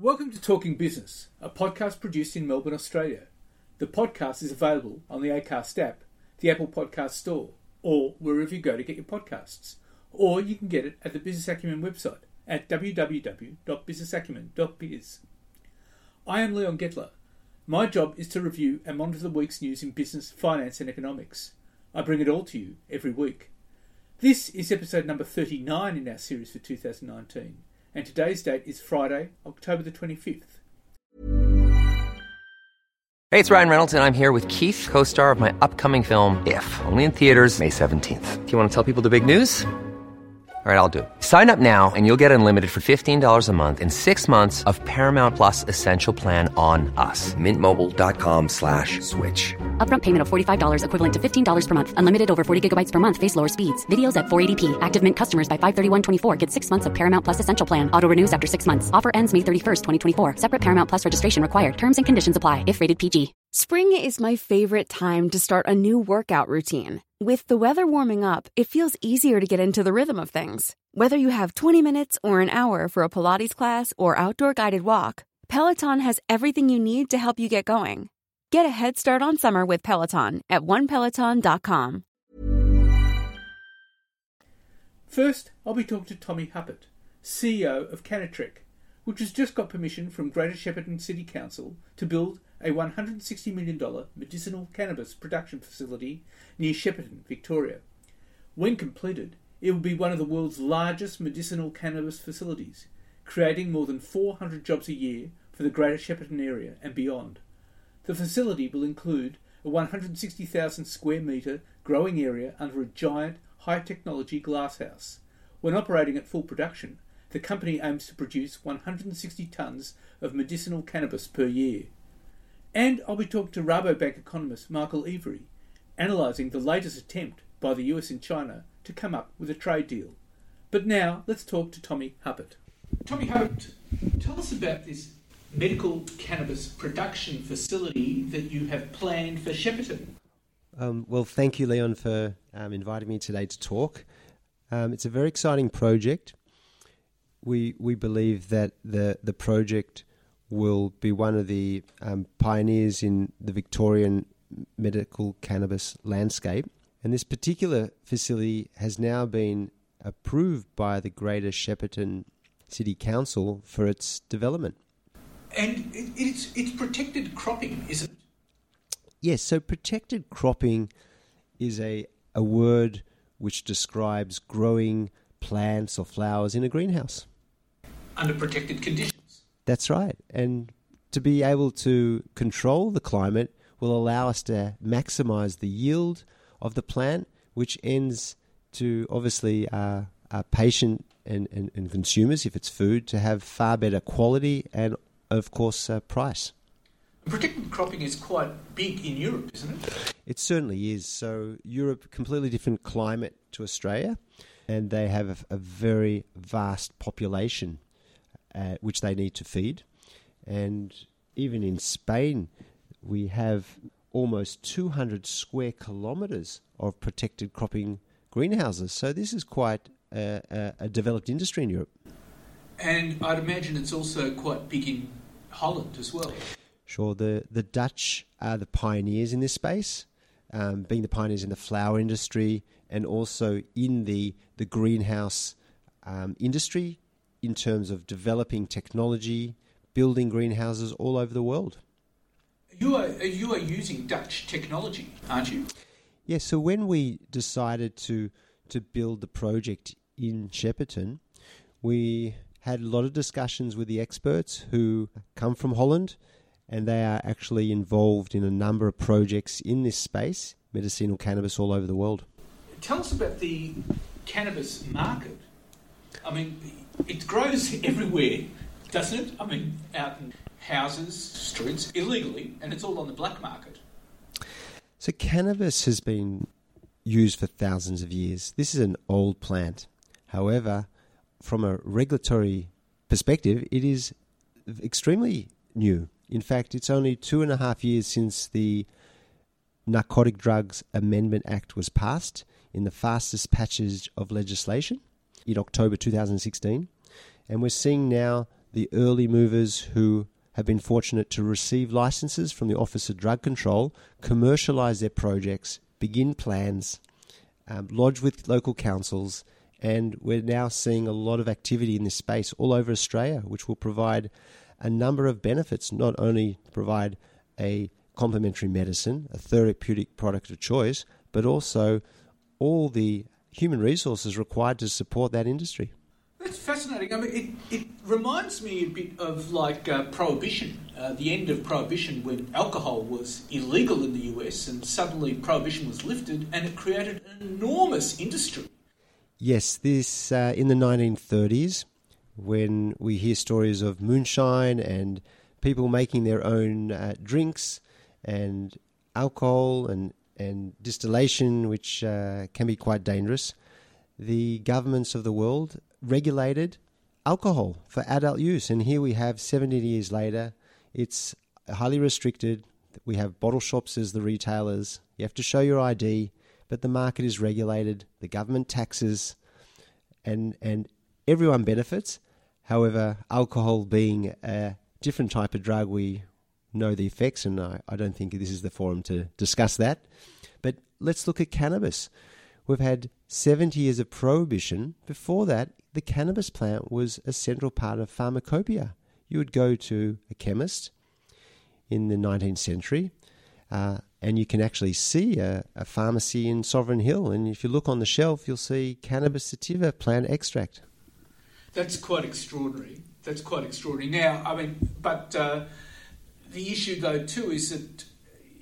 Welcome to Talking Business, a podcast produced in Melbourne, Australia. The podcast is available on the Acast app, the Apple Podcast Store, or wherever you go to get your podcasts. Or you can get it at the Business Acumen website at www.businessacumen.biz. I am Leon Getler. My job is to review and monitor the week's news in business, finance, and economics. I bring it all to you every week. This is episode number 39 in our series for 2019 and today's date is Friday, October the 25th. Hey, it's Ryan Reynolds, and I'm here with Keith, co star of my upcoming film, If, only in theaters, May 17th. Do you want to tell people the big news? All right, I'll do it. Sign up now and you'll get unlimited for $15 a month in six months of Paramount Plus Essential Plan on us. Mintmobile.com slash switch. Upfront payment of $45 equivalent to $15 per month. Unlimited over 40 gigabytes per month. Face lower speeds. Videos at 480p. Active Mint customers by 531.24 get six months of Paramount Plus Essential Plan. Auto renews after six months. Offer ends May 31st, 2024. Separate Paramount Plus registration required. Terms and conditions apply if rated PG. Spring is my favorite time to start a new workout routine. With the weather warming up, it feels easier to get into the rhythm of things. Whether you have 20 minutes or an hour for a Pilates class or outdoor guided walk, Peloton has everything you need to help you get going. Get a head start on summer with Peloton at onepeloton.com. First, I'll be talking to Tommy Huppert, CEO of Cannatrek, which has just got permission from Greater Shepparton City Council to build a $160 million medicinal cannabis production facility near Shepparton, Victoria. When completed, it will be one of the world's largest medicinal cannabis facilities, creating more than 400 jobs a year for the Greater Shepparton area and beyond. The facility will include a 160,000 square metre growing area under a giant high technology glasshouse. When operating at full production, the company aims to produce 160 tonnes of medicinal cannabis per year. And I'll be talking to Rabobank economist Michael Every, analysing the latest attempt by the US and China to come up with a trade deal. But now let's talk to Tommy Huppert. Tommy Huppert, tell us about this medical cannabis production facility that you have planned for Shepparton. Um, well, thank you, Leon, for um, inviting me today to talk. Um, it's a very exciting project. We we believe that the the project will be one of the um, pioneers in the Victorian medical cannabis landscape. And this particular facility has now been approved by the Greater Shepparton City Council for its development. And it's, it's protected cropping, is it? Yes, so protected cropping is a, a word which describes growing plants or flowers in a greenhouse. Under protected conditions. That's right. And to be able to control the climate will allow us to maximize the yield of the plant, which ends to obviously uh, our patient and, and, and, consumers, if it's food, to have far better quality and, of course, uh, price. Protected cropping is quite big in Europe, isn't it? It certainly is. So, Europe, completely different climate to Australia, and they have a, a very vast population uh, which they need to feed. And even in Spain, we have almost 200 square kilometres of protected cropping greenhouses. So this is quite a, a, a, developed industry in Europe. And I'd imagine it's also quite big in Holland as well. Sure, the, the Dutch are the pioneers in this space, um, being the pioneers in the flower industry and also in the, the greenhouse um, industry in terms of developing technology, building greenhouses all over the world. You are you are using Dutch technology, aren't you? Yes. so when we decided to to build the project in Shepparton, we had a lot of discussions with the experts who come from Holland, and they are actually involved in a number of projects in this space, medicinal cannabis all over the world. Tell us about the cannabis market. I mean, it grows everywhere, doesn't it? I mean, out in houses, streets, illegally, and it's all on the black market. So, cannabis has been used for thousands of years. This is an old plant. However, from a regulatory perspective, it is extremely new. In fact, it's only two and a half years since the Narcotic Drugs Amendment Act was passed in the fastest passage of legislation in October 2016. And we're seeing now the early movers who have been fortunate to receive licenses from the Office of Drug Control commercialise their projects, begin plans, um, lodge with local councils, and we're now seeing a lot of activity in this space all over Australia, which will provide a number of benefits, not only provide a complementary medicine, a therapeutic product of choice, but also all the human resources required to support that industry. That's fascinating. I mean, it, it reminds me a bit of like uh, prohibition, uh, the end of prohibition when alcohol was illegal in the US and suddenly prohibition was lifted and it created an enormous industry. Yes, this uh, in the 1930s when we hear stories of moonshine and people making their own uh, drinks and alcohol and and distillation, which uh, can be quite dangerous, the governments of the world regulated alcohol for adult use. And here we have 70 years later, it's highly restricted. We have bottle shops as the retailers. You have to show your ID, but the market is regulated. The government taxes, and and everyone benefits. However, alcohol being a different type of drug, we know the effects, and I, I don't think this is the forum to discuss that. But let's look at cannabis. We've had 70 years of prohibition. Before that, the cannabis plant was a central part of pharmacopoeia. You would go to a chemist in the 19th century, uh, and you can actually see a, a, pharmacy in Sovereign Hill. And if you look on the shelf, you'll see cannabis sativa plant extract. That's quite extraordinary. That's quite extraordinary. Now, I mean, but uh, the issue though too is that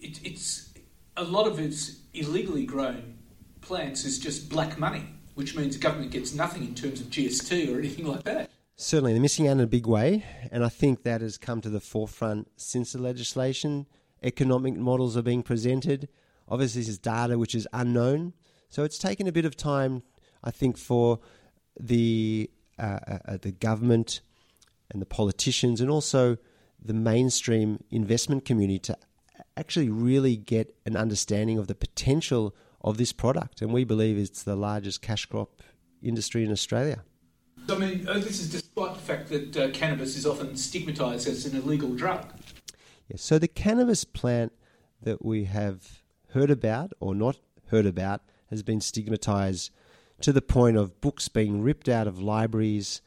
it, it's a lot of its illegally grown plants is just black money, which means the government gets nothing in terms of GST or anything like that. Certainly, they're missing out in a big way, and I think that has come to the forefront since the legislation. Economic models are being presented. Obviously, this is data which is unknown, so it's taken a bit of time, I think, for the uh, uh, uh the government and the politicians, and also the mainstream investment community to actually really get an understanding of the potential of this product. And we believe it's the largest cash crop industry in Australia. I mean, uh, this is despite the fact that uh, cannabis is often stigmatised as an illegal drug. Yes, so the cannabis plant that we have heard about or not heard about has been stigmatised to the point of books being ripped out of libraries.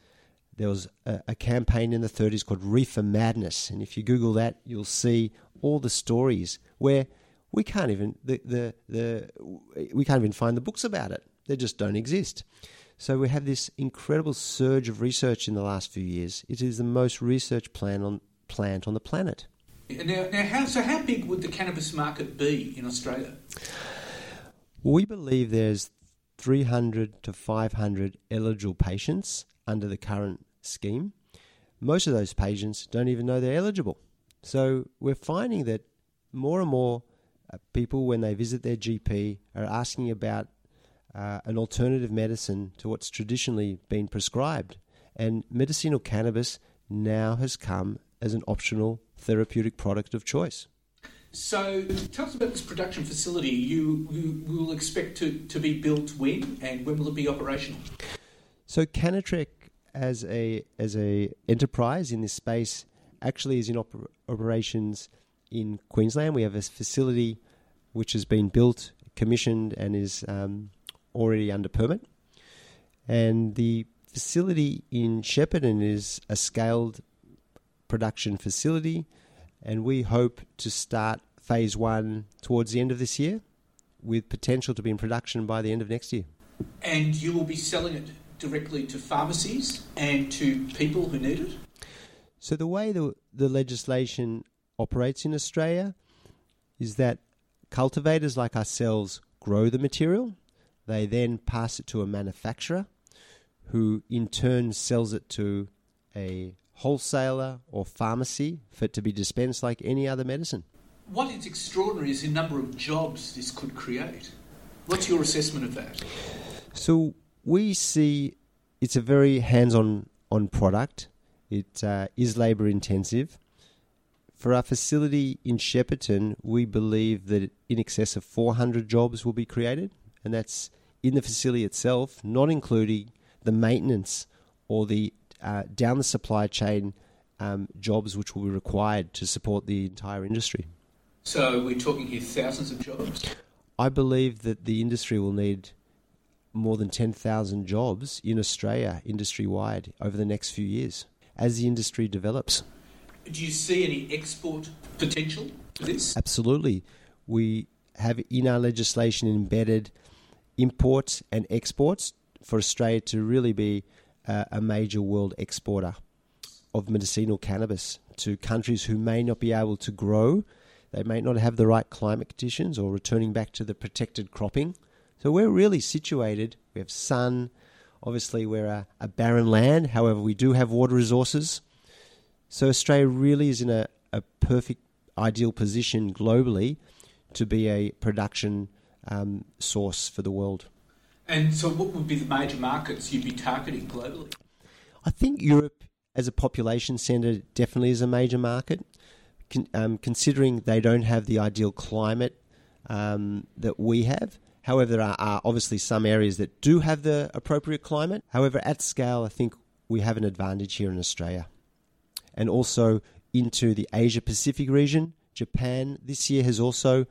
There was a, a campaign in the 30s called Reefer Madness, and if you Google that, you'll see all the stories where we can't even the, the, the we can't even find the books about it. They just don't exist. So we have this incredible surge of research in the last few years. It is the most researched plant on plant on the planet. Now, now how, so how big would the cannabis market be in Australia? We believe there's 300 to 500 eligible patients under the current scheme. Most of those patients don't even know they're eligible. So we're finding that more and more uh, people, when they visit their GP, are asking about uh, an alternative medicine to what's traditionally been prescribed. And medicinal cannabis now has come as an optional therapeutic product of choice. So, tell us about this production facility. You, you will expect to, to be built when, and when will it be operational? So, Cannatrek as a as a enterprise in this space actually is in oper- operations in Queensland. We have a facility which has been built, commissioned, and is um, already under permit. And the facility in Shepparton is a scaled production facility, and we hope to start phase one towards the end of this year with potential to be in production by the end of next year. And you will be selling it directly to pharmacies and to people who need it? So, the way the, the legislation operates in Australia is that cultivators like ourselves grow the material, they then pass it to a manufacturer who in turn sells it to a wholesaler or pharmacy for it to be dispensed like any other medicine. What is extraordinary is the number of jobs this could create. What's your assessment of that? So we see it's a very hands-on on product. It uh, is labour intensive. For our facility in Shepparton, we believe that in excess of 400 jobs will be created, and that's in the facility itself, not including the maintenance or the uh, down the supply chain um, jobs which will be required to support the entire industry. So we're talking here thousands of jobs. I believe that the industry will need more than 10,000 jobs in Australia industry wide over the next few years as the industry develops. Do you see any export potential for this? Absolutely. We have in our legislation embedded imports and exports for Australia to really be uh, a major world exporter of medicinal cannabis to countries who may not be able to grow. They may not have the right climate conditions or returning back to the protected cropping. So we're really situated. We have sun. Obviously, we're a, a barren land. However, we do have water resources. So Australia really is in a, a perfect, ideal position globally to be a production um, source for the world. And so, what would be the major markets you'd be targeting globally? I think Europe, as a population centre, definitely is a major market. Con- um, considering they don't have the ideal climate um, that we have. However, there are, are obviously some areas that do have the appropriate climate. However, at scale, I think we have an advantage here in Australia. And also into the Asia Pacific region. Japan this year has also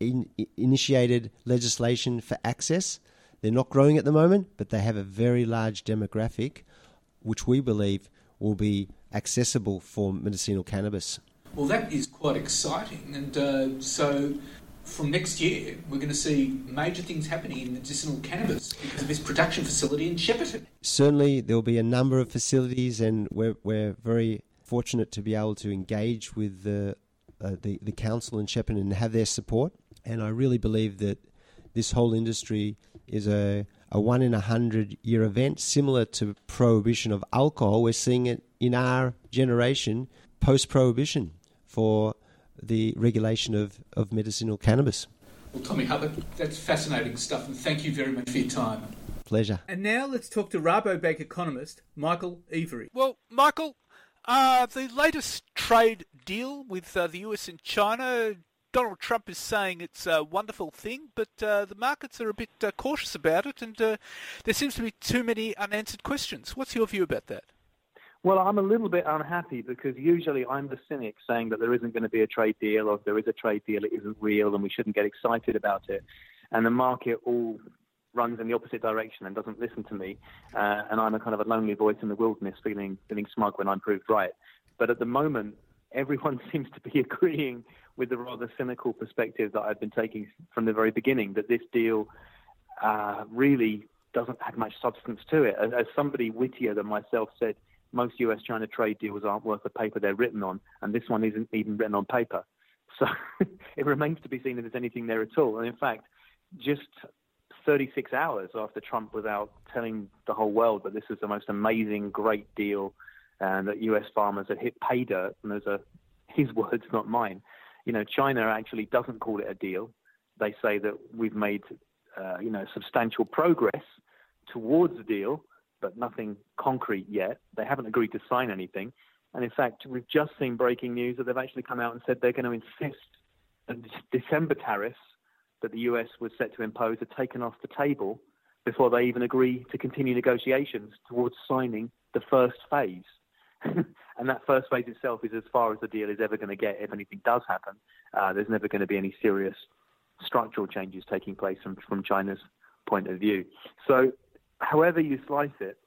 in, initiated legislation for access they're not growing at the moment, but they have a very large demographic, which we believe will be accessible for medicinal cannabis. Well, that is quite exciting. And uh, so from next year, we're going to see major things happening in medicinal cannabis because of this production facility in Shepparton. Certainly, there will be a number of facilities, and we're, we're very fortunate to be able to engage with the, uh, the, the council in Shepparton and have their support. And I really believe that this whole industry is a, a one in a hundred year event, similar to prohibition of alcohol. We're seeing it in our generation post prohibition for the regulation of, of medicinal cannabis. Well, Tommy Huppert, that's fascinating stuff, and thank you very much for your time. Pleasure. And now let's talk to Rabobank economist Michael Every. Well, Michael, uh, the latest trade deal with uh, the US and China Donald Trump is saying it's a wonderful thing, but uh, the markets are a bit uh, cautious about it, and uh, there seems to be too many unanswered questions. What's your view about that? Well, I'm a little bit unhappy because usually I'm the cynic saying that there isn't going to be a trade deal, or if there is a trade deal, it isn't real, and we shouldn't get excited about it. And the market all runs in the opposite direction and doesn't listen to me. Uh, and I'm a kind of a lonely voice in the wilderness, feeling feeling smug when I'm proved right. But at the moment, everyone seems to be agreeing with the rather cynical perspective that I've been taking from the very beginning that this deal uh, really doesn't have much substance to it. As, as somebody wittier than myself said, most US China trade deals aren't worth the paper they're written on, and this one isn't even written on paper. So it remains to be seen if there's anything there at all. And in fact, just 36 hours after Trump was out telling the whole world that this is the most amazing, great deal and that US farmers had hit pay dirt, and those are his words, not mine. You know, China actually doesn't call it a deal. They say that we've made, uh, you know, substantial progress towards a deal, but nothing concrete yet. They haven't agreed to sign anything. And in fact, we've just seen breaking news that they've actually come out and said they're going to insist that December tariffs that the US was set to impose are taken off the table before they even agree to continue negotiations towards signing the first phase. and that first phase itself is as far as the deal is ever going to get if anything does happen. Uh, there's never going to be any serious structural changes taking place from, from China's point of view. So, however you slice it,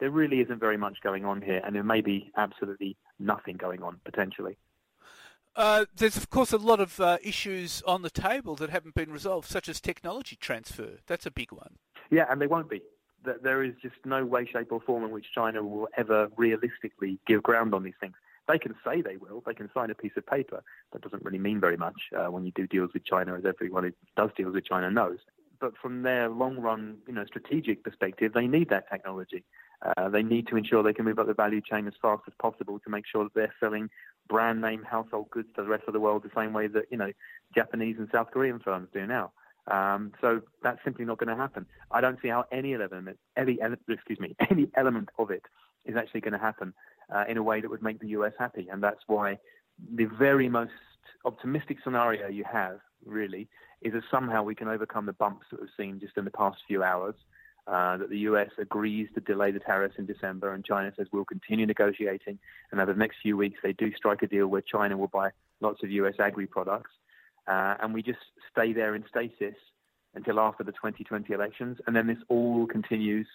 there really isn't very much going on here, and there may be absolutely nothing going on potentially. Uh, there's of course a lot of uh, issues on the table that haven't been resolved, such as technology transfer. That's a big one. Yeah, and they won't be. There is just no way, shape, or form in which China will ever realistically give ground on these things. They can say they will. They can sign a piece of paper. That doesn't really mean very much uh, when you do deals with China, as everyone who does deals with China knows. But from their long-run, you know, strategic perspective, they need that technology. Uh, they need to ensure they can move up the value chain as fast as possible to make sure that they're selling brand name household goods to the rest of the world the same way that you know Japanese and South Korean firms do now. Um, so that's simply not going to happen. I don't see how any element, any excuse me, any element of it is actually going to happen uh, in a way that would make the US happy, and that's why the very most optimistic scenario you have really is that somehow we can overcome the bumps that we've seen just in the past few hours uh, that the US agrees to delay the tariffs in December, and China says we'll continue negotiating. And over the next few weeks, they do strike a deal where China will buy lots of US agri products, uh, and we just stay there in stasis until after the 2020 elections, and then this all continues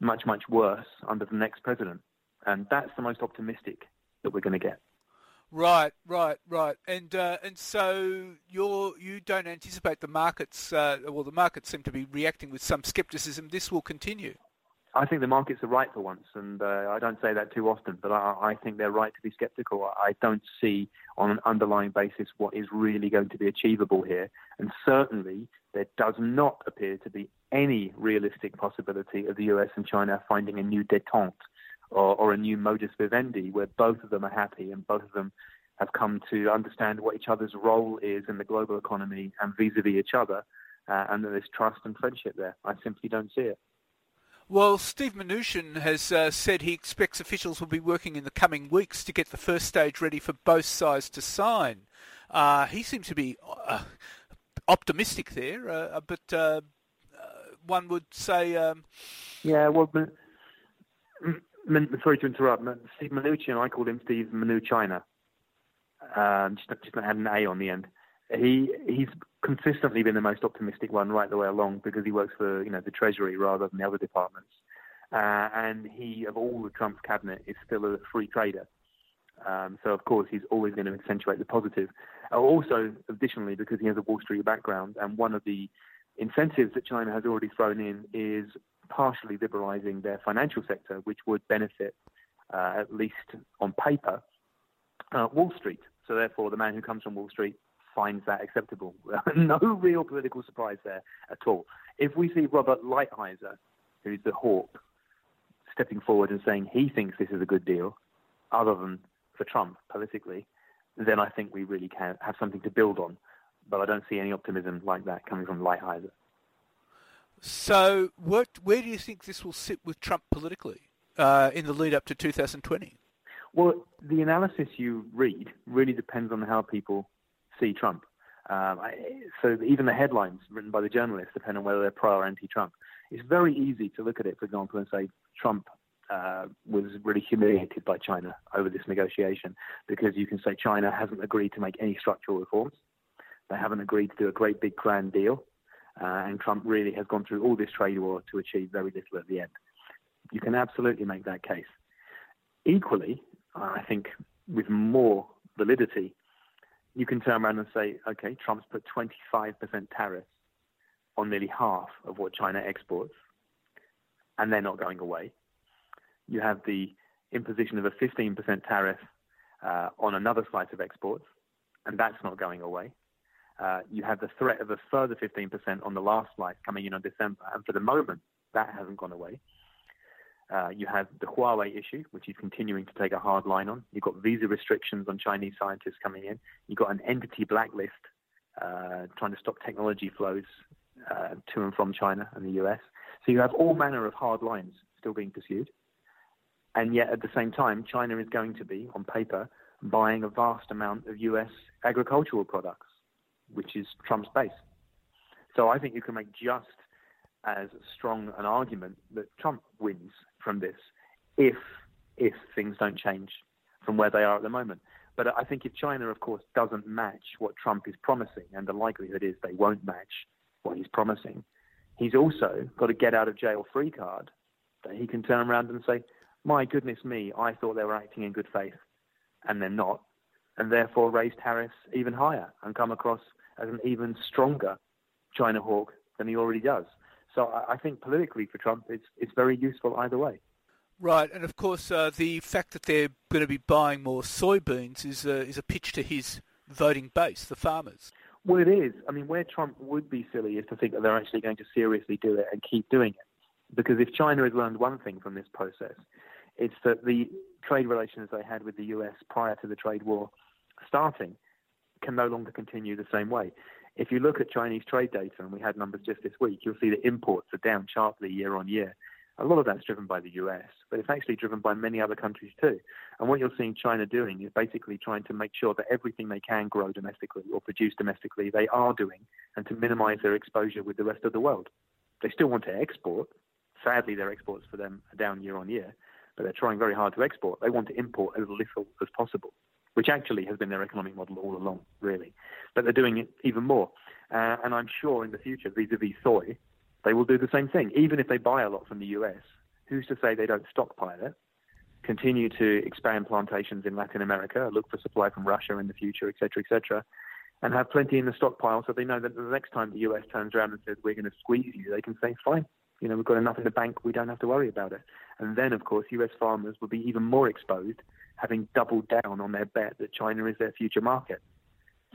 much, much worse under the next president. And that's the most optimistic that we're going to get. Right, right, right, and uh, and so you're you don't anticipate the markets. Uh, well, the markets seem to be reacting with some scepticism. This will continue. I think the markets are right for once, and uh, I don't say that too often, but I, I, think they're right to be sceptical. I don't see on an underlying basis what is really going to be achievable here, and certainly there does not appear to be any realistic possibility of the US and China finding a new détente or, or a new modus vivendi where both of them are happy and both of them have come to understand what each other's role is in the global economy and vis-a-vis each other, uh, and there's trust and friendship there. I simply don't see it. Well, Steve Mnuchin has uh, said he expects officials will be working in the coming weeks to get the first stage ready for both sides to sign. Uh, he seems to be uh, optimistic there, uh, but uh, one would say. Um... Yeah, well, sorry to interrupt. Steve Mnuchin, I called him Steve Manu China. Um, just, just add an A on the end. He he's consistently been the most optimistic one right the way along because he works for you know the Treasury rather than the other departments. Uh, and he, of all the Trump's cabinet, is still a free trader. Um, so of course he's always going to accentuate the positive. Uh, also, additionally, because he has a Wall Street background, and one of the incentives that China has already thrown in is partially liberalizing their financial sector, which would benefit, uh, at least on paper, uh, Wall Street. So therefore, the man who comes from Wall Street finds that acceptable. no real political surprise there at all. If we see Robert Lighthizer, who's the hawk, stepping forward and saying he thinks this is a good deal, other than for Trump politically, then I think we really can have something to build on. But I don't see any optimism like that coming from Lighthizer. So, what, where do you think this will sit with Trump politically uh, in the lead up to 2020? Well, the analysis you read really depends on how people see Trump. Um, I, so even the headlines written by the journalists depend on whether they're pro or anti-Trump. It's very easy to look at it, for example, and say Trump uh, was really humiliated by China over this negotiation because you can say China hasn't agreed to make any structural reforms. They haven't agreed to do a great big grand deal. Uh, and Trump really has gone through all this trade war to achieve very little at the end. You can absolutely make that case. Equally, I think with more validity, you can turn around and say, okay, Trump's put 25% tariffs on nearly half of what China exports, and they're not going away. You have the imposition of a 15% tariff uh, on another slice of exports, and that's not going away. Uh, you have the threat of a further 15% on the last flight coming in on December, and for the moment, that hasn't gone away. Uh, you have the Huawei issue, which is continuing to take a hard line on. You've got visa restrictions on Chinese scientists coming in. You've got an entity blacklist uh, trying to stop technology flows uh, to and from China and the US. So you have all manner of hard lines still being pursued. And yet, at the same time, China is going to be, on paper, buying a vast amount of US agricultural products which is Trump's base. So I think you can make just as strong an argument that Trump wins from this if if things don't change from where they are at the moment. But I think if China, of course, doesn't match what Trump is promising, and the likelihood is they won't match what he's promising, he's also got a get out of jail free card that he can turn around and say, my goodness me, I thought they were acting in good faith, and they're not, and therefore raise tariffs even higher and come across as an even stronger China hawk than he already does. So I think politically for Trump, it's it's very useful either way. Right, and of course uh, the fact that they're going to be buying more soybeans is uh, is a pitch to his voting base, the farmers. Well, it is. I mean, where Trump would be silly is to think that they're actually going to seriously do it and keep doing it. Because if China has learned one thing from this process, it's that the trade relations they had with the US prior to the trade war starting can no longer continue the same way. If you look at Chinese trade data, and we had numbers just this week, you'll see that imports are down sharply year on year. A lot of that's driven by the US, but it's actually driven by many other countries too. And what you're seeing China doing is basically trying to make sure that everything they can grow domestically or produce domestically, they are doing, and to minimize their exposure with the rest of the world. They still want to export. Sadly, their exports for them are down year on year, but they're trying very hard to export. They want to import as little as possible, which actually has been their economic model all along, really. But they're doing it even more. Uh, and I'm sure in the future, vis-a-vis soy, they will do the same thing. Even if they buy a lot from the US, who's to say they don't stockpile it, continue to expand plantations in Latin America, look for supply from Russia in the future, etc., etc., and have plenty in the stockpile so they know that the next time the US turns around and says, we're going to squeeze you, they can say, fine, you know, we've got enough in the bank, we don't have to worry about it. And then, of course, US farmers will be even more exposed, having doubled down on their bet that China is their future market.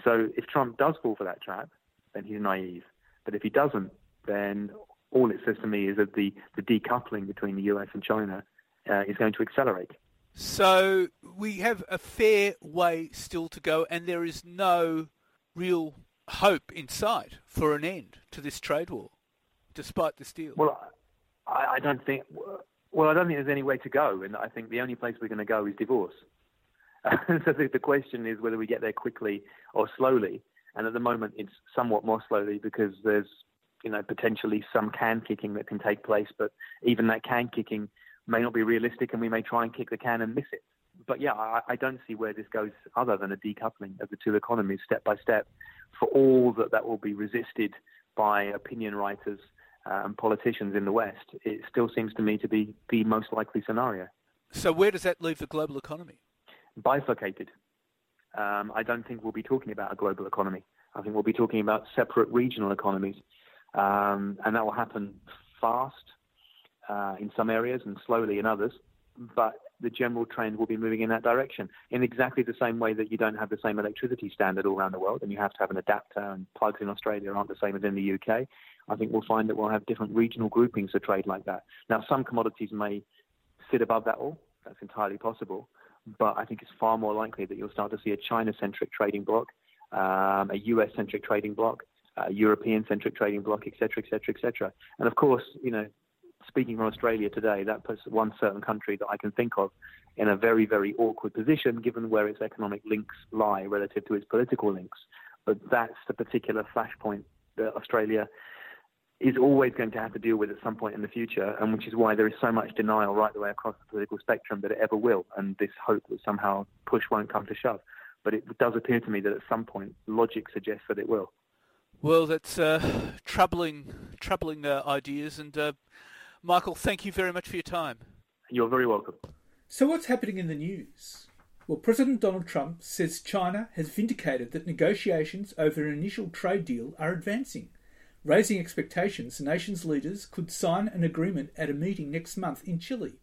So if Trump does fall for that trap, then he's naive. But if he doesn't, then all it says to me is that the, the decoupling between the US and China uh, is going to accelerate. So we have a fair way still to go, and there is no real hope in sight for an end to this trade war, despite this deal. Well, I, I don't think. Well, I don't think there's any way to go, and I think the only place we're going to go is divorce. so the question is whether we get there quickly or slowly. And at the moment, it's somewhat more slowly because there's you know, potentially some can kicking that can take place, but even that can kicking may not be realistic, and we may try and kick the can and miss it. But yeah, I, I don't see where this goes other than a decoupling of the two economies step by step. For all that that will be resisted by opinion writers and politicians in the West, it still seems to me to be the most likely scenario. So where does that leave the global economy? Bifurcated. Um, I don't think we'll be talking about a global economy. I think we'll be talking about separate regional economies um, and that will happen fast uh, in some areas and slowly in others. But the general trend will be moving in that direction in exactly the same way that you don't have the same electricity standard all around the world and you have to have an adapter and plugs in Australia aren't the same as in the UK. I think we'll find that we'll have different regional groupings of trade like that. Now, some commodities may sit above that all. That's entirely possible. But I think it's far more likely that you'll start to see a China centric trading bloc, um, a US centric trading bloc, a European-centric trading bloc, etc., etc., etc. And of course, you know, speaking from Australia today, that puts one certain country that I can think of in a very, very awkward position, given where its economic links lie relative to its political links. But that's the particular flashpoint that Australia is always going to have to deal with at some point in the future, and which is why there is so much denial right the way across the political spectrum that it ever will, and this hope that somehow push won't come to shove. But it does appear to me that at some point logic suggests that it will. Well, that's uh, troubling, troubling uh, ideas. And uh, Michael, thank you very much for your time. You're very welcome. So, what's happening in the news? Well, President Donald Trump says China has vindicated that negotiations over an initial trade deal are advancing, raising expectations the nation's leaders could sign an agreement at a meeting next month in Chile.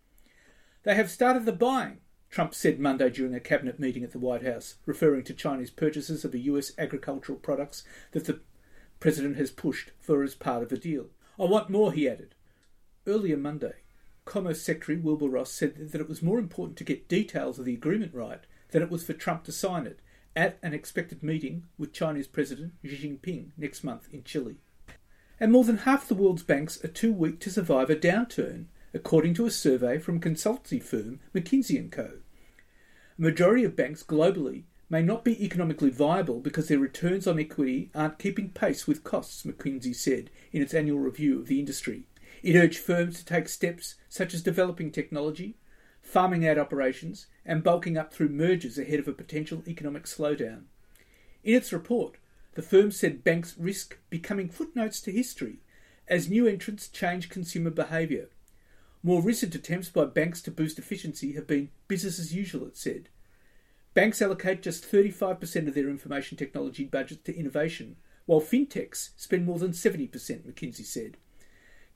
They have started the buying, Trump said Monday during a cabinet meeting at the White House, referring to Chinese purchases of the US agricultural products that the President has pushed for as part of a deal. I want more, he added. Earlier Monday, Commerce Secretary Wilbur Ross said that it was more important to get details of the agreement right than it was for Trump to sign it at an expected meeting with Chinese President Xi Jinping next month in Chile. And more than half the world's banks are too weak to survive a downturn, according to a survey from consultancy firm McKinsey & Co. A majority of banks globally may not be economically viable because their returns on equity aren't keeping pace with costs, McKinsey said in its annual review of the industry. It urged firms to take steps such as developing technology, farming out operations, and bulking up through mergers ahead of a potential economic slowdown. In its report, the firm said banks risk becoming footnotes to history as new entrants change consumer behaviour. More recent attempts by banks to boost efficiency have been business as usual, it said. Banks allocate just 35% of their information technology budgets to innovation, while fintechs spend more than 70%, McKinsey said.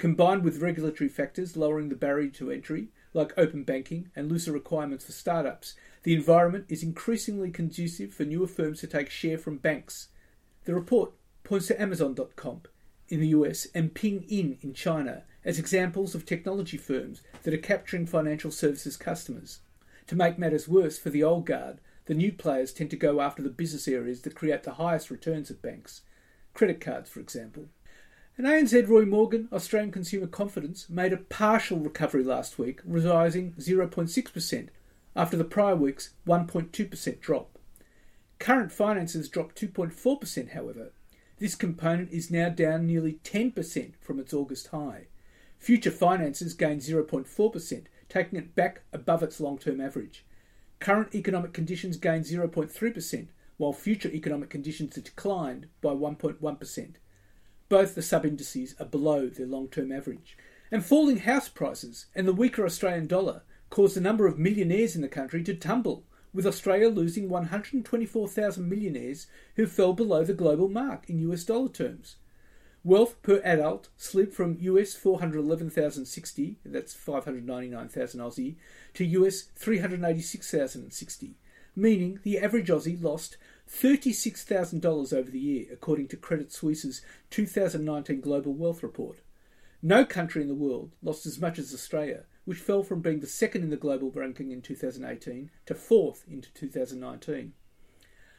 Combined with regulatory factors lowering the barrier to entry, like open banking and looser requirements for startups, the environment is increasingly conducive for newer firms to take share from banks. The report points to Amazon.com in the US and Ping An in China as examples of technology firms that are capturing financial services customers. To make matters worse for the old guard, the new players tend to go after the business areas that create the highest returns at banks. Credit cards, for example. And ANZ Roy Morgan, Australian consumer confidence, made a partial recovery last week, rising 0.6% after the prior week's 1.2% drop. Current finances dropped 2.4%, however. This component is now down nearly 10% from its August high. Future finances gained 0.4%, taking it back above its long term average. Current economic conditions gained 0.3%, while future economic conditions declined by 1.1%. Both the sub indices are below their long term average. And falling house prices and the weaker Australian dollar caused the number of millionaires in the country to tumble, with Australia losing 124,000 millionaires who fell below the global mark in US dollar terms. Wealth per adult slipped from US 411,060, that's 599,000 Aussie, to US 386,060, meaning the average Aussie lost $36,000 over the year, according to Credit Suisse's 2019 Global Wealth Report. No country in the world lost as much as Australia, which fell from being the second in the global ranking in 2018 to fourth into 2019.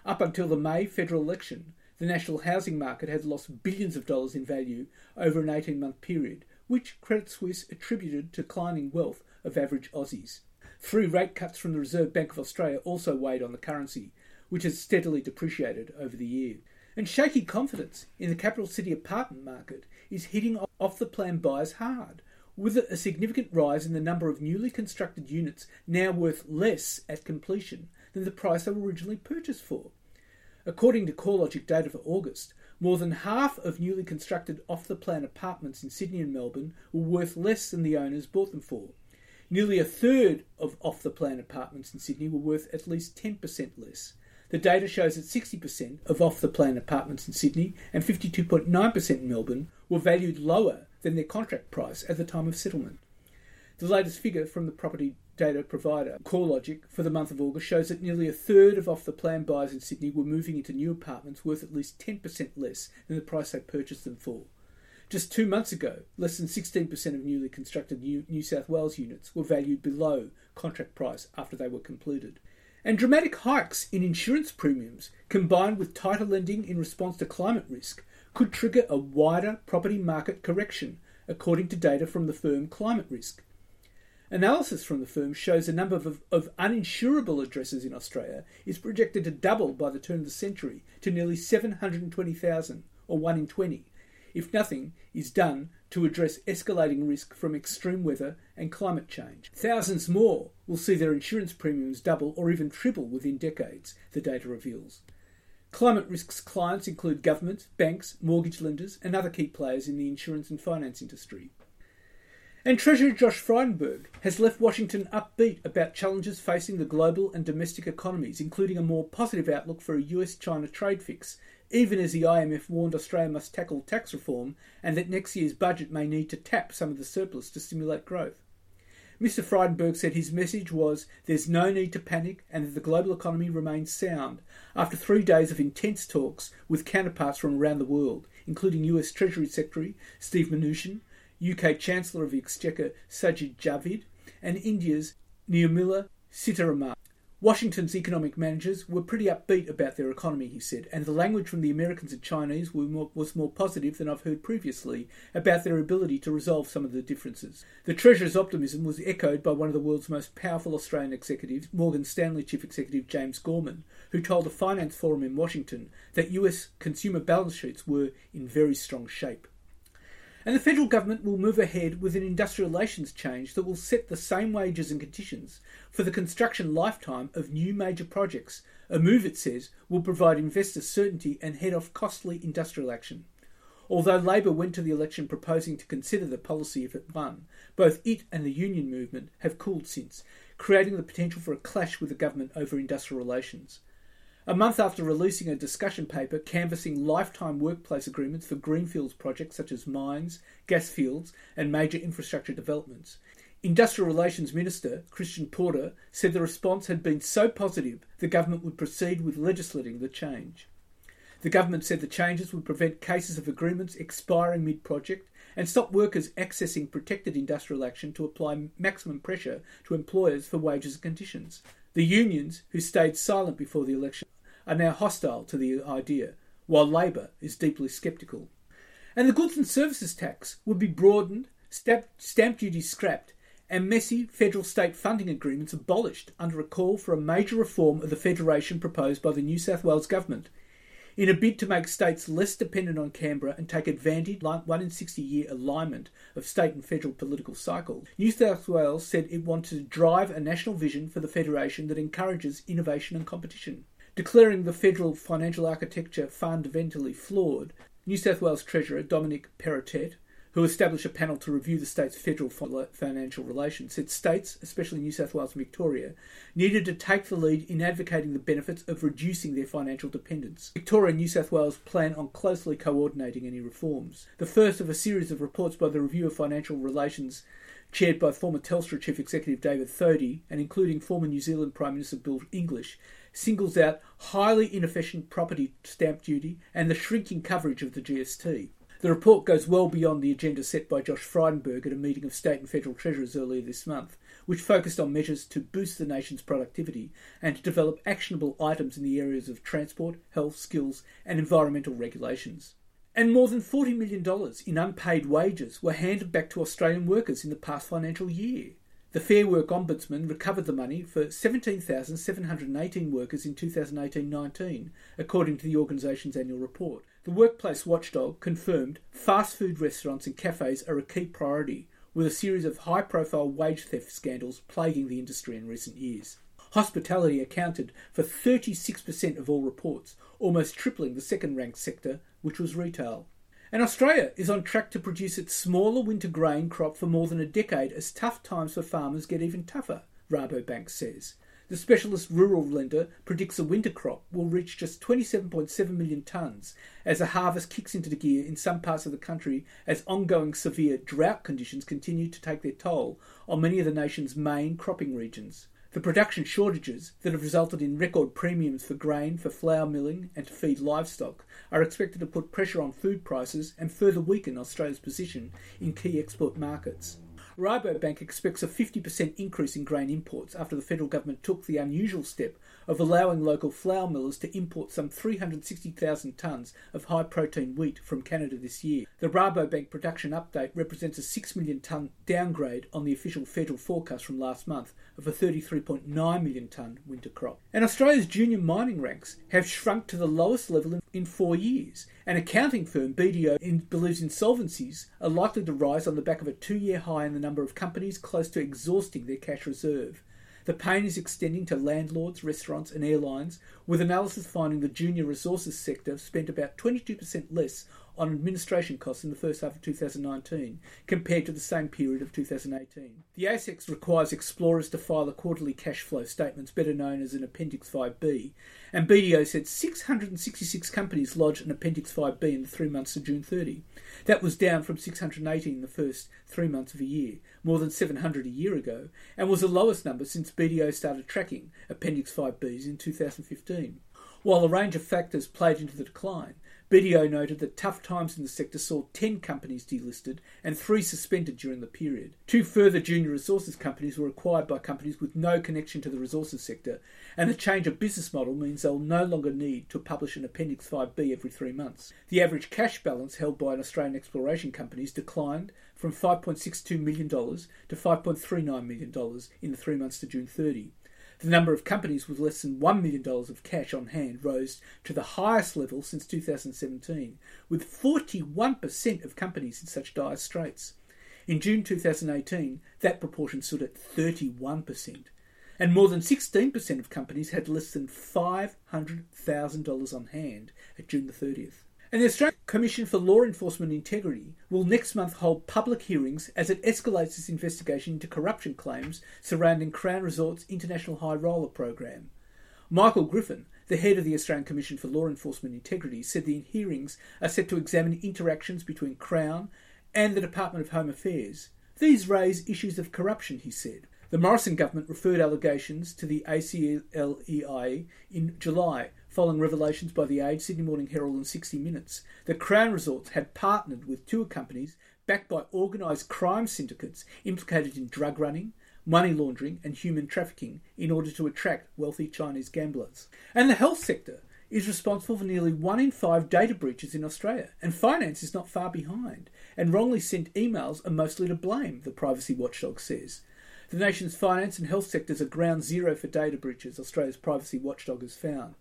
Up until the May federal election, the national housing market had lost billions of dollars in value over an 18 month period, which Credit Suisse attributed to declining wealth of average Aussies. Three rate cuts from the Reserve Bank of Australia also weighed on the currency, which has steadily depreciated over the year. And shaky confidence in the capital city apartment market is hitting off the plan buyers hard, with a significant rise in the number of newly constructed units now worth less at completion than the price they were originally purchased for. According to CoreLogic data for August, more than half of newly constructed off the plan apartments in Sydney and Melbourne were worth less than the owners bought them for. Nearly a third of off the plan apartments in Sydney were worth at least 10% less. The data shows that 60% of off the plan apartments in Sydney and 52.9% in Melbourne were valued lower than their contract price at the time of settlement. The latest figure from the property data provider CoreLogic for the month of August shows that nearly a third of off the plan buyers in Sydney were moving into new apartments worth at least 10% less than the price they purchased them for. Just two months ago, less than 16% of newly constructed New South Wales units were valued below contract price after they were completed. And dramatic hikes in insurance premiums, combined with tighter lending in response to climate risk, could trigger a wider property market correction, according to data from the firm Climate Risk. Analysis from the firm shows the number of, of, uninsurable addresses in Australia is projected to double by the turn of the century to nearly 720,000, or 1 in 20, if nothing is done to address escalating risk from extreme weather and climate change. Thousands more will see their insurance premiums double or even triple within decades, the data reveals. Climate risk's clients include governments, banks, mortgage lenders, and other key players in the insurance and finance industry. And Treasurer Josh Frydenberg has left Washington upbeat about challenges facing the global and domestic economies, including a more positive outlook for a US China trade fix even as the IMF warned Australia must tackle tax reform and that next year's budget may need to tap some of the surplus to stimulate growth. Mr. Frydenberg said his message was there's no need to panic and that the global economy remains sound after three days of intense talks with counterparts from around the world, including US Treasury Secretary Steve Mnuchin, UK Chancellor of the Exchequer Sajid Javid, and India's Nirmala Sitharaman. Washington's economic managers were pretty upbeat about their economy, he said, and the language from the Americans and Chinese more, was more positive than I've heard previously about their ability to resolve some of the differences. The Treasurer's optimism was echoed by one of the world's most powerful Australian executives, Morgan Stanley Chief Executive James Gorman, who told a finance forum in Washington that US consumer balance sheets were in very strong shape. And the federal government will move ahead with an industrial relations change that will set the same wages and conditions for the construction lifetime of new major projects. A move, it says, will provide investors certainty and head off costly industrial action. Although Labor went to the election proposing to consider the policy if it won, both it and the union movement have cooled since, creating the potential for a clash with the government over industrial relations. A month after releasing a discussion paper canvassing lifetime workplace agreements for greenfields projects such as mines, gas fields, and major infrastructure developments, Industrial Relations Minister Christian Porter said the response had been so positive the government would proceed with legislating the change. The government said the changes would prevent cases of agreements expiring mid project and stop workers accessing protected industrial action to apply maximum pressure to employers for wages and conditions. The unions, who stayed silent before the election, are now hostile to the idea, while Labor is deeply sceptical. And the goods and services tax would be broadened, stamp, duty scrapped, and messy federal state funding agreements abolished under a call for a major reform of the federation proposed by the New South Wales government in a bid to make states less dependent on Canberra and take advantage of one in 60 year alignment of state and federal political cycles, New South Wales said it wanted to drive a national vision for the Federation that encourages innovation and competition. Declaring the federal financial architecture fundamentally flawed, New South Wales Treasurer Dominic Perrottet who established a panel to review the state's federal financial relations, said states, especially New South Wales and Victoria, needed to take the lead in advocating the benefits of reducing their financial dependence. Victoria and New South Wales plan on closely coordinating any reforms. The first of a series of reports by the Review of Financial Relations chaired by former Telstra Chief Executive David Thodey and including former New Zealand Prime Minister Bill English, singles out highly inefficient property stamp duty and the shrinking coverage of the GST. The report goes well beyond the agenda set by Josh Frydenberg at a meeting of state and federal treasurers earlier this month, which focused on measures to boost the nation's productivity and to develop actionable items in the areas of transport, health, skills, and environmental regulations. And more than $40 million in unpaid wages were handed back to Australian workers in the past financial year. The Fair Work Ombudsman recovered the money for 17,718 workers in 2018 19, according to the organisation's annual report. The workplace watchdog confirmed fast food restaurants and cafes are a key priority, with a series of high profile wage theft scandals plaguing the industry in recent years. Hospitality accounted for 36% of all reports, almost tripling the second ranked sector, which was retail. And Australia is on track to produce its smaller winter grain crop for more than a decade as tough times for farmers get even tougher, Rabobank says. The specialist rural lender predicts the winter crop will reach just 27.7 million tonnes as the harvest kicks into gear in some parts of the country as ongoing severe drought conditions continue to take their toll on many of the nation's main cropping regions. The production shortages that have resulted in record premiums for grain, for flour milling, and to feed livestock are expected to put pressure on food prices and further weaken Australia's position in key export markets. Rabobank expects a 50% increase in grain imports after the federal government took the unusual step of allowing local flour millers to import some 360,000 tonnes of high protein wheat from Canada this year. The Rabobank production update represents a 6 million tonne downgrade on the official federal forecast from last month of a 33.9 million tonne winter crop. And Australia's junior mining ranks have shrunk to the lowest level in, in four years. An accounting firm, BDO, in, believes insolvencies are likely to rise on the back of a two year high in the number of companies close to exhausting their cash reserve. The pain is extending to landlords, restaurants, and airlines, with analysis finding the junior resources sector spent about 22% less on administration costs in the first half of 2019 compared to the same period of 2018. The ASX requires explorers to file a quarterly cash flow statements, better known as an Appendix 5B, and BDO said 666 companies lodged an Appendix 5B in the three months to June 30. That was down from 618 in the first three months of a year, more than 700 a year ago, and was the lowest number since BDO started tracking Appendix 5Bs in 2015. While a range of factors played into the decline, BDO noted that tough times in the sector saw 10 companies delisted and 3 suspended during the period. Two further junior resources companies were acquired by companies with no connection to the resources sector, and the change of business model means they'll no longer need to publish an Appendix 5B every three months. The average cash balance held by an Australian exploration companies declined from $5.62 million to $5.39 million in the three months to June 30. The number of companies with less than $1 million of cash on hand rose to the highest level since 2017, with 41% of companies in such dire straits. In June 2018, that proportion stood at 31%, and more than 16% of companies had less than $500,000 on hand at June the 30th. And the Australian Commission for Law Enforcement Integrity will next month hold public hearings as it escalates its investigation into corruption claims surrounding Crown Resorts International High Roller program. Michael Griffin, the head of the Australian Commission for Law Enforcement Integrity, said the hearings are set to examine interactions between Crown and the Department of Home Affairs. These raise issues of corruption, he said. The Morrison government referred allegations to the ACLEI in July, following revelations by The Age, Sydney Morning Herald, and 60 Minutes the Crown Resorts had partnered with tour companies backed by organised crime syndicates implicated in drug running, money laundering, and human trafficking in order to attract wealthy Chinese gamblers. And the health sector is responsible for nearly one in five data breaches in Australia, and finance is not far behind. And wrongly sent emails are mostly to blame, the privacy watchdog says. The nation's finance and health sectors are ground zero for data breaches, Australia's privacy watchdog has found.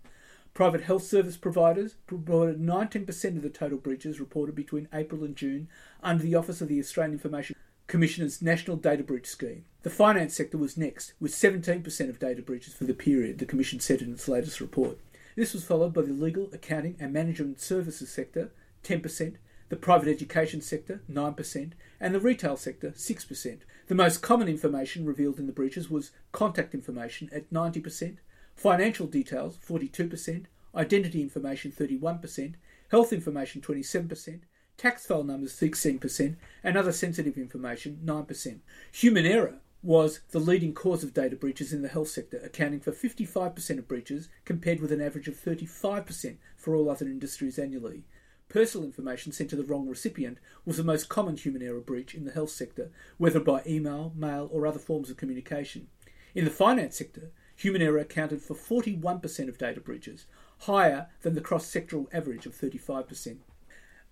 Private health service providers reported 19% of the total breaches reported between April and June under the Office of the Australian Information Commissioner's National Data Breach Scheme. The finance sector was next, with 17% of data breaches for the period, the Commission said in its latest report. This was followed by the legal, accounting, and management services sector, 10%, the private education sector, 9%, and the retail sector, 6%. The most common information revealed in the breaches was contact information at 90%, financial details, 42%, identity information, 31%, health information, 27%, tax file numbers 16%, and other sensitive information 9%. Human error was the leading cause of data breaches in the health sector, accounting for 55% of breaches compared with an average of 35% for all other industries annually. Personal information sent to the wrong recipient was the most common human error breach in the health sector, whether by email, mail, or other forms of communication. In the finance sector, human error accounted for 41% of data breaches, higher than the cross sectoral average of 35%.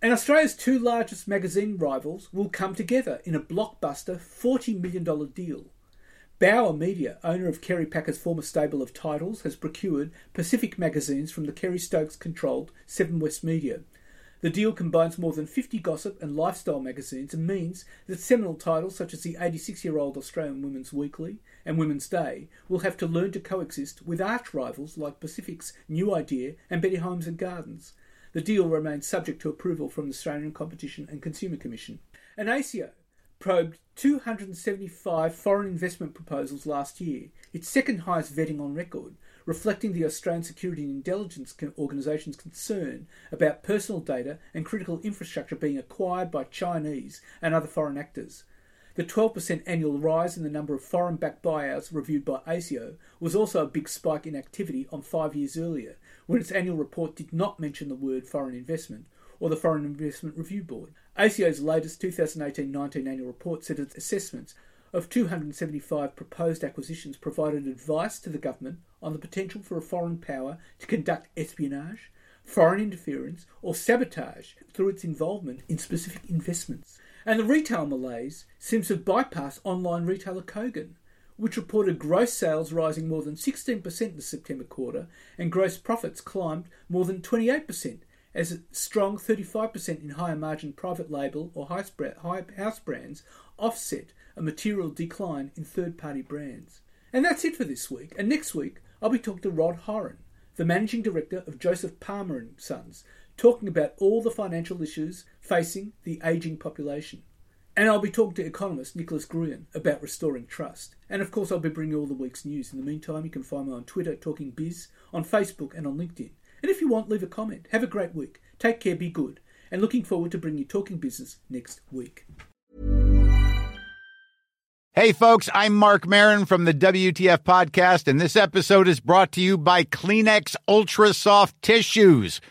And Australia's two largest magazine rivals will come together in a blockbuster $40 million deal. Bauer Media, owner of Kerry Packer's former stable of titles, has procured Pacific magazines from the Kerry Stokes controlled Seven West Media. The deal combines more than 50 gossip and lifestyle magazines and means that seminal titles such as the 86 year old Australian Women's Weekly and Women's Day will have to learn to coexist with arch rivals like Pacific's New Idea and Better Homes and Gardens. The deal remains subject to approval from the Australian Competition and Consumer Commission. And ASIO probed 275 foreign investment proposals last year, its second highest vetting on record, reflecting the Australian Security and Intelligence Organisation's concern about personal data and critical infrastructure being acquired by Chinese and other foreign actors. The 12% annual rise in the number of foreign backed buyouts reviewed by ASIO was also a big spike in activity on five years earlier, when its annual report did not mention the word foreign investment or the Foreign Investment Review Board. ASIO's latest 2018 19 annual report said its assessments of 275 proposed acquisitions provided advice to the government on the potential for a foreign power to conduct espionage, foreign interference, or sabotage through its involvement in specific investments. And the retail malaise seems to have bypassed online retailer Kogan, which reported gross sales rising more than 16% in the September quarter and gross profits climbed more than 28%, as a strong 35% in higher margin private label or house brands offset a material decline in third party brands. And that's it for this week. And next week, I'll be talking to Rod Horan, the managing director of Joseph Palmer and Sons, talking about all the financial issues facing the ageing population. And I'll be talking to economist Nicholas Gruen about restoring trust. And of course, I'll be bringing you all the week's news. In the meantime, you can find me on Twitter, Talking Biz, on Facebook, and on LinkedIn. And if you want, leave a comment. Have a great week. Take care, be good. And looking forward to bringing you Talking Business next week. Hey, folks, I'm Marc Maron from the WTF Podcast, and this episode is brought to you by Kleenex Ultra Soft Tissues